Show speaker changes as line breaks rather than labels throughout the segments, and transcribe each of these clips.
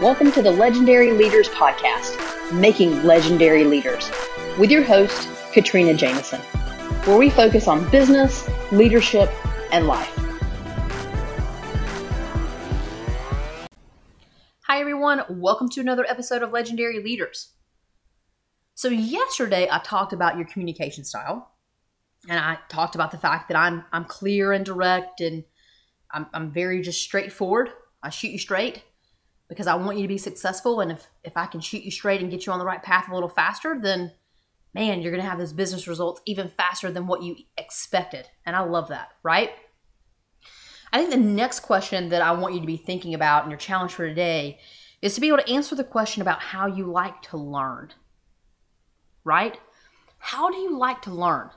Welcome to the Legendary Leaders Podcast, Making Legendary Leaders, with your host, Katrina Jameson, where we focus on business, leadership, and life.
Hi, everyone. Welcome to another episode of Legendary Leaders. So, yesterday I talked about your communication style, and I talked about the fact that I'm I'm clear and direct, and I'm, I'm very just straightforward. I shoot you straight because I want you to be successful. And if, if I can shoot you straight and get you on the right path a little faster, then man, you're going to have those business results even faster than what you expected. And I love that, right? I think the next question that I want you to be thinking about and your challenge for today is to be able to answer the question about how you like to learn, right? How do you like to learn?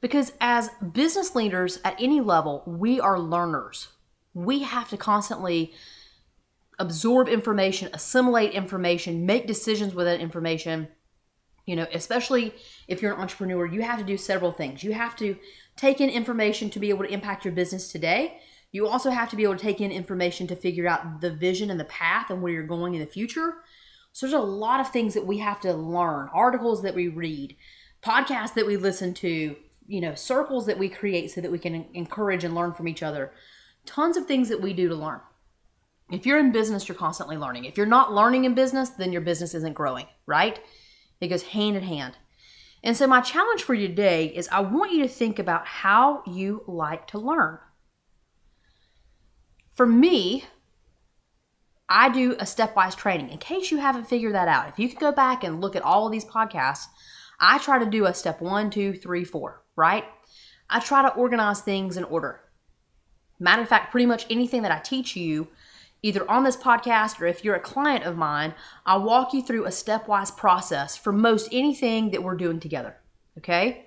Because as business leaders at any level, we are learners. We have to constantly absorb information, assimilate information, make decisions with that information. You know, especially if you're an entrepreneur, you have to do several things. You have to take in information to be able to impact your business today. You also have to be able to take in information to figure out the vision and the path and where you're going in the future. So there's a lot of things that we have to learn, articles that we read, podcasts that we listen to, you know, circles that we create so that we can encourage and learn from each other. Tons of things that we do to learn. If you're in business, you're constantly learning. If you're not learning in business, then your business isn't growing, right? It goes hand in hand. And so, my challenge for you today is I want you to think about how you like to learn. For me, I do a stepwise training. In case you haven't figured that out, if you could go back and look at all of these podcasts, I try to do a step one, two, three, four, right? I try to organize things in order. Matter of fact, pretty much anything that I teach you either on this podcast or if you're a client of mine, I'll walk you through a stepwise process for most anything that we're doing together. Okay?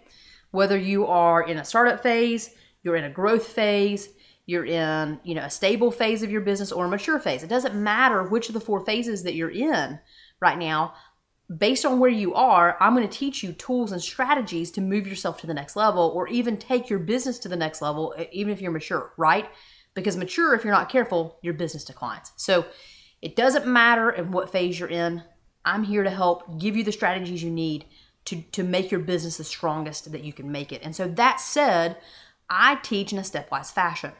Whether you are in a startup phase, you're in a growth phase, you're in, you know, a stable phase of your business or a mature phase. It doesn't matter which of the four phases that you're in right now. Based on where you are, I'm going to teach you tools and strategies to move yourself to the next level or even take your business to the next level, even if you're mature, right? Because mature, if you're not careful, your business declines. So it doesn't matter in what phase you're in. I'm here to help give you the strategies you need to, to make your business the strongest that you can make it. And so that said, I teach in a stepwise fashion.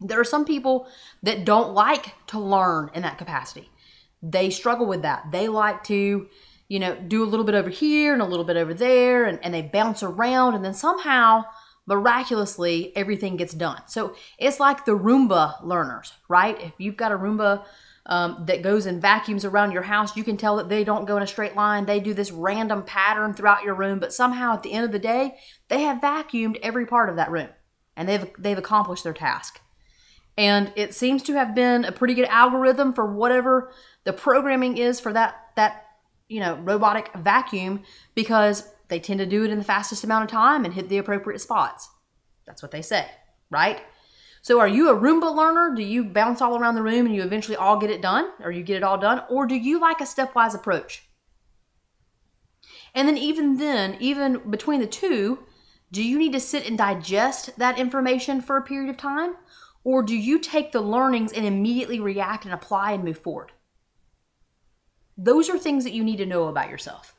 There are some people that don't like to learn in that capacity. They struggle with that. They like to, you know, do a little bit over here and a little bit over there, and, and they bounce around, and then somehow miraculously everything gets done. So it's like the Roomba learners, right? If you've got a Roomba um, that goes and vacuums around your house, you can tell that they don't go in a straight line. They do this random pattern throughout your room, but somehow at the end of the day, they have vacuumed every part of that room and they've they've accomplished their task. And it seems to have been a pretty good algorithm for whatever the programming is for that that you know robotic vacuum because they tend to do it in the fastest amount of time and hit the appropriate spots. That's what they say, right? So are you a Roomba learner? Do you bounce all around the room and you eventually all get it done or you get it all done? Or do you like a stepwise approach? And then even then, even between the two, do you need to sit and digest that information for a period of time? Or do you take the learnings and immediately react and apply and move forward? Those are things that you need to know about yourself.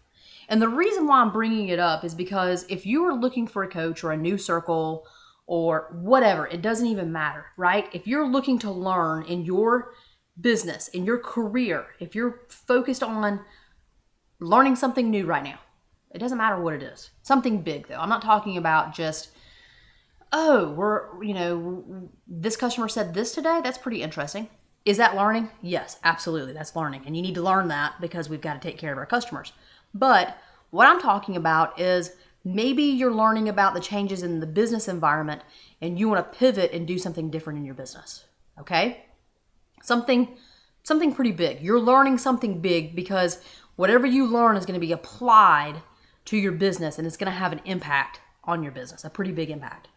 And the reason why I'm bringing it up is because if you are looking for a coach or a new circle or whatever, it doesn't even matter, right? If you're looking to learn in your business, in your career, if you're focused on learning something new right now, it doesn't matter what it is. Something big though. I'm not talking about just oh, we're, you know, this customer said this today. That's pretty interesting. Is that learning? Yes, absolutely. That's learning. And you need to learn that because we've got to take care of our customers. But what I'm talking about is maybe you're learning about the changes in the business environment and you want to pivot and do something different in your business. Okay? Something something pretty big. You're learning something big because whatever you learn is going to be applied to your business and it's going to have an impact on your business, a pretty big impact.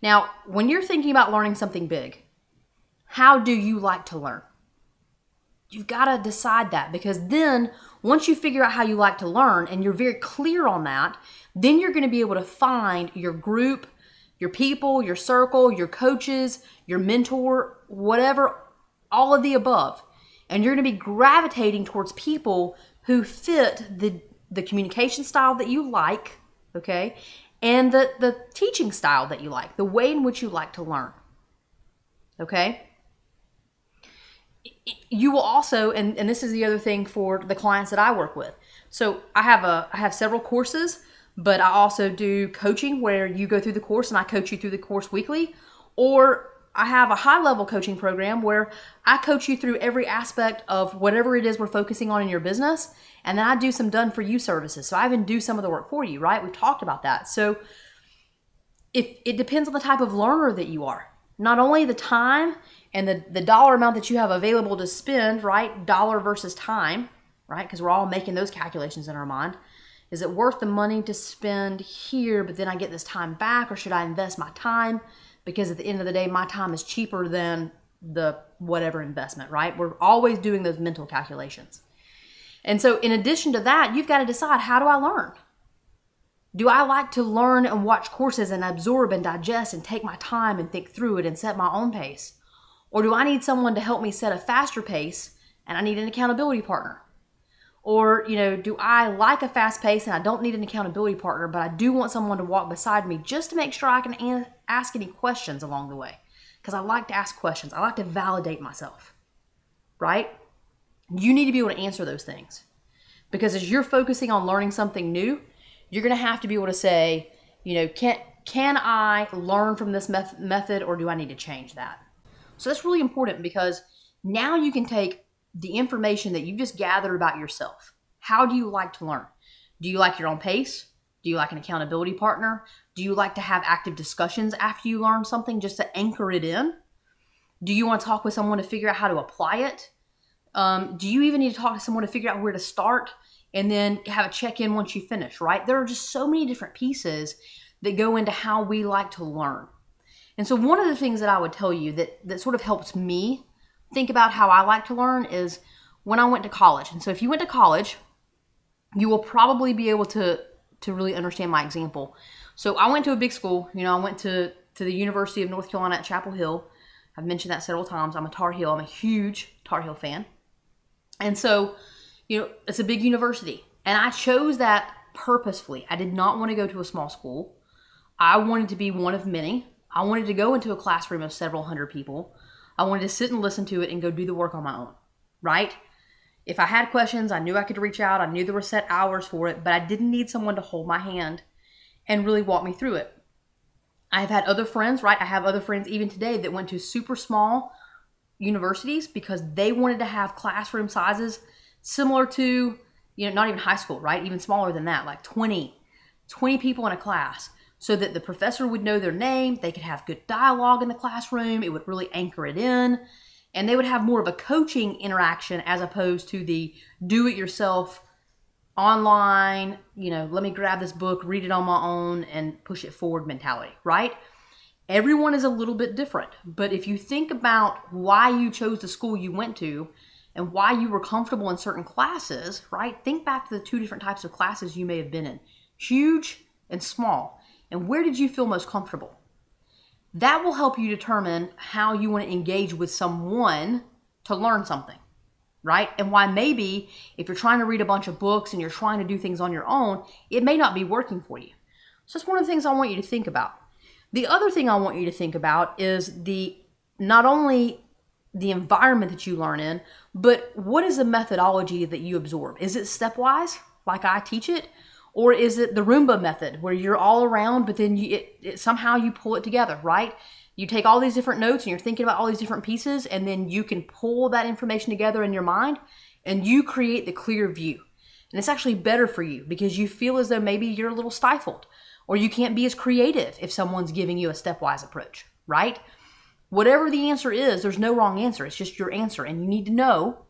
Now, when you're thinking about learning something big, how do you like to learn? You've got to decide that because then once you figure out how you like to learn and you're very clear on that, then you're going to be able to find your group, your people, your circle, your coaches, your mentor, whatever, all of the above. And you're going to be gravitating towards people who fit the, the communication style that you like, okay, and the, the teaching style that you like, the way in which you like to learn. Okay? You will also, and, and this is the other thing for the clients that I work with. So I have a I have several courses, but I also do coaching where you go through the course and I coach you through the course weekly. Or I have a high level coaching program where I coach you through every aspect of whatever it is we're focusing on in your business. And then I do some done for you services. So I even do some of the work for you, right? We've talked about that. So if it depends on the type of learner that you are, not only the time and the, the dollar amount that you have available to spend, right? Dollar versus time, right? Because we're all making those calculations in our mind. Is it worth the money to spend here, but then I get this time back, or should I invest my time? because at the end of the day, my time is cheaper than the whatever investment, right? We're always doing those mental calculations. And so, in addition to that, you've got to decide how do I learn? Do I like to learn and watch courses and absorb and digest and take my time and think through it and set my own pace? Or do I need someone to help me set a faster pace and I need an accountability partner? Or, you know, do I like a fast pace and I don't need an accountability partner, but I do want someone to walk beside me just to make sure I can an- ask any questions along the way? Because I like to ask questions, I like to validate myself, right? You need to be able to answer those things. Because as you're focusing on learning something new, you're going to have to be able to say, you know, can can I learn from this method or do I need to change that? So that's really important because now you can take the information that you just gathered about yourself. How do you like to learn? Do you like your own pace? Do you like an accountability partner? Do you like to have active discussions after you learn something just to anchor it in? Do you want to talk with someone to figure out how to apply it? Um, do you even need to talk to someone to figure out where to start and then have a check in once you finish, right? There are just so many different pieces that go into how we like to learn. And so, one of the things that I would tell you that, that sort of helps me think about how I like to learn is when I went to college. And so if you went to college, you will probably be able to to really understand my example. So I went to a big school, you know, I went to to the University of North Carolina at Chapel Hill. I've mentioned that several times. I'm a Tar Heel. I'm a huge Tar Heel fan. And so, you know, it's a big university. And I chose that purposefully. I did not want to go to a small school. I wanted to be one of many. I wanted to go into a classroom of several hundred people. I wanted to sit and listen to it and go do the work on my own, right? If I had questions, I knew I could reach out. I knew there were set hours for it, but I didn't need someone to hold my hand and really walk me through it. I have had other friends, right? I have other friends even today that went to super small universities because they wanted to have classroom sizes similar to, you know, not even high school, right? Even smaller than that, like 20, 20 people in a class so that the professor would know their name, they could have good dialogue in the classroom, it would really anchor it in, and they would have more of a coaching interaction as opposed to the do it yourself online, you know, let me grab this book, read it on my own, and push it forward mentality, right? Everyone is a little bit different, but if you think about why you chose the school you went to and why you were comfortable in certain classes, right? Think back to the two different types of classes you may have been in huge and small and where did you feel most comfortable? That will help you determine how you want to engage with someone to learn something, right? And why maybe if you're trying to read a bunch of books and you're trying to do things on your own, it may not be working for you. So that's one of the things I want you to think about. The other thing I want you to think about is the not only the environment that you learn in, but what is the methodology that you absorb? Is it stepwise, like I teach it? Or is it the Roomba method where you're all around, but then you, it, it, somehow you pull it together, right? You take all these different notes and you're thinking about all these different pieces, and then you can pull that information together in your mind and you create the clear view. And it's actually better for you because you feel as though maybe you're a little stifled or you can't be as creative if someone's giving you a stepwise approach, right? Whatever the answer is, there's no wrong answer. It's just your answer. And you need to know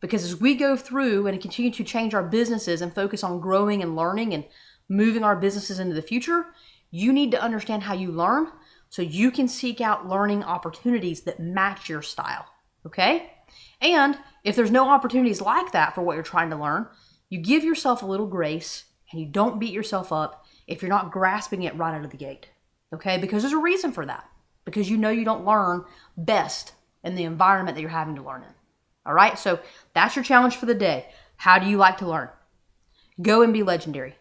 because as we go through and continue to change our businesses and focus on growing and learning and moving our businesses into the future, you need to understand how you learn so you can seek out learning opportunities that match your style. Okay? And if there's no opportunities like that for what you're trying to learn, you give yourself a little grace and you don't beat yourself up if you're not grasping it right out of the gate. Okay? Because there's a reason for that. Because you know you don't learn best in the environment that you're having to learn in. All right, so that's your challenge for the day. How do you like to learn? Go and be legendary.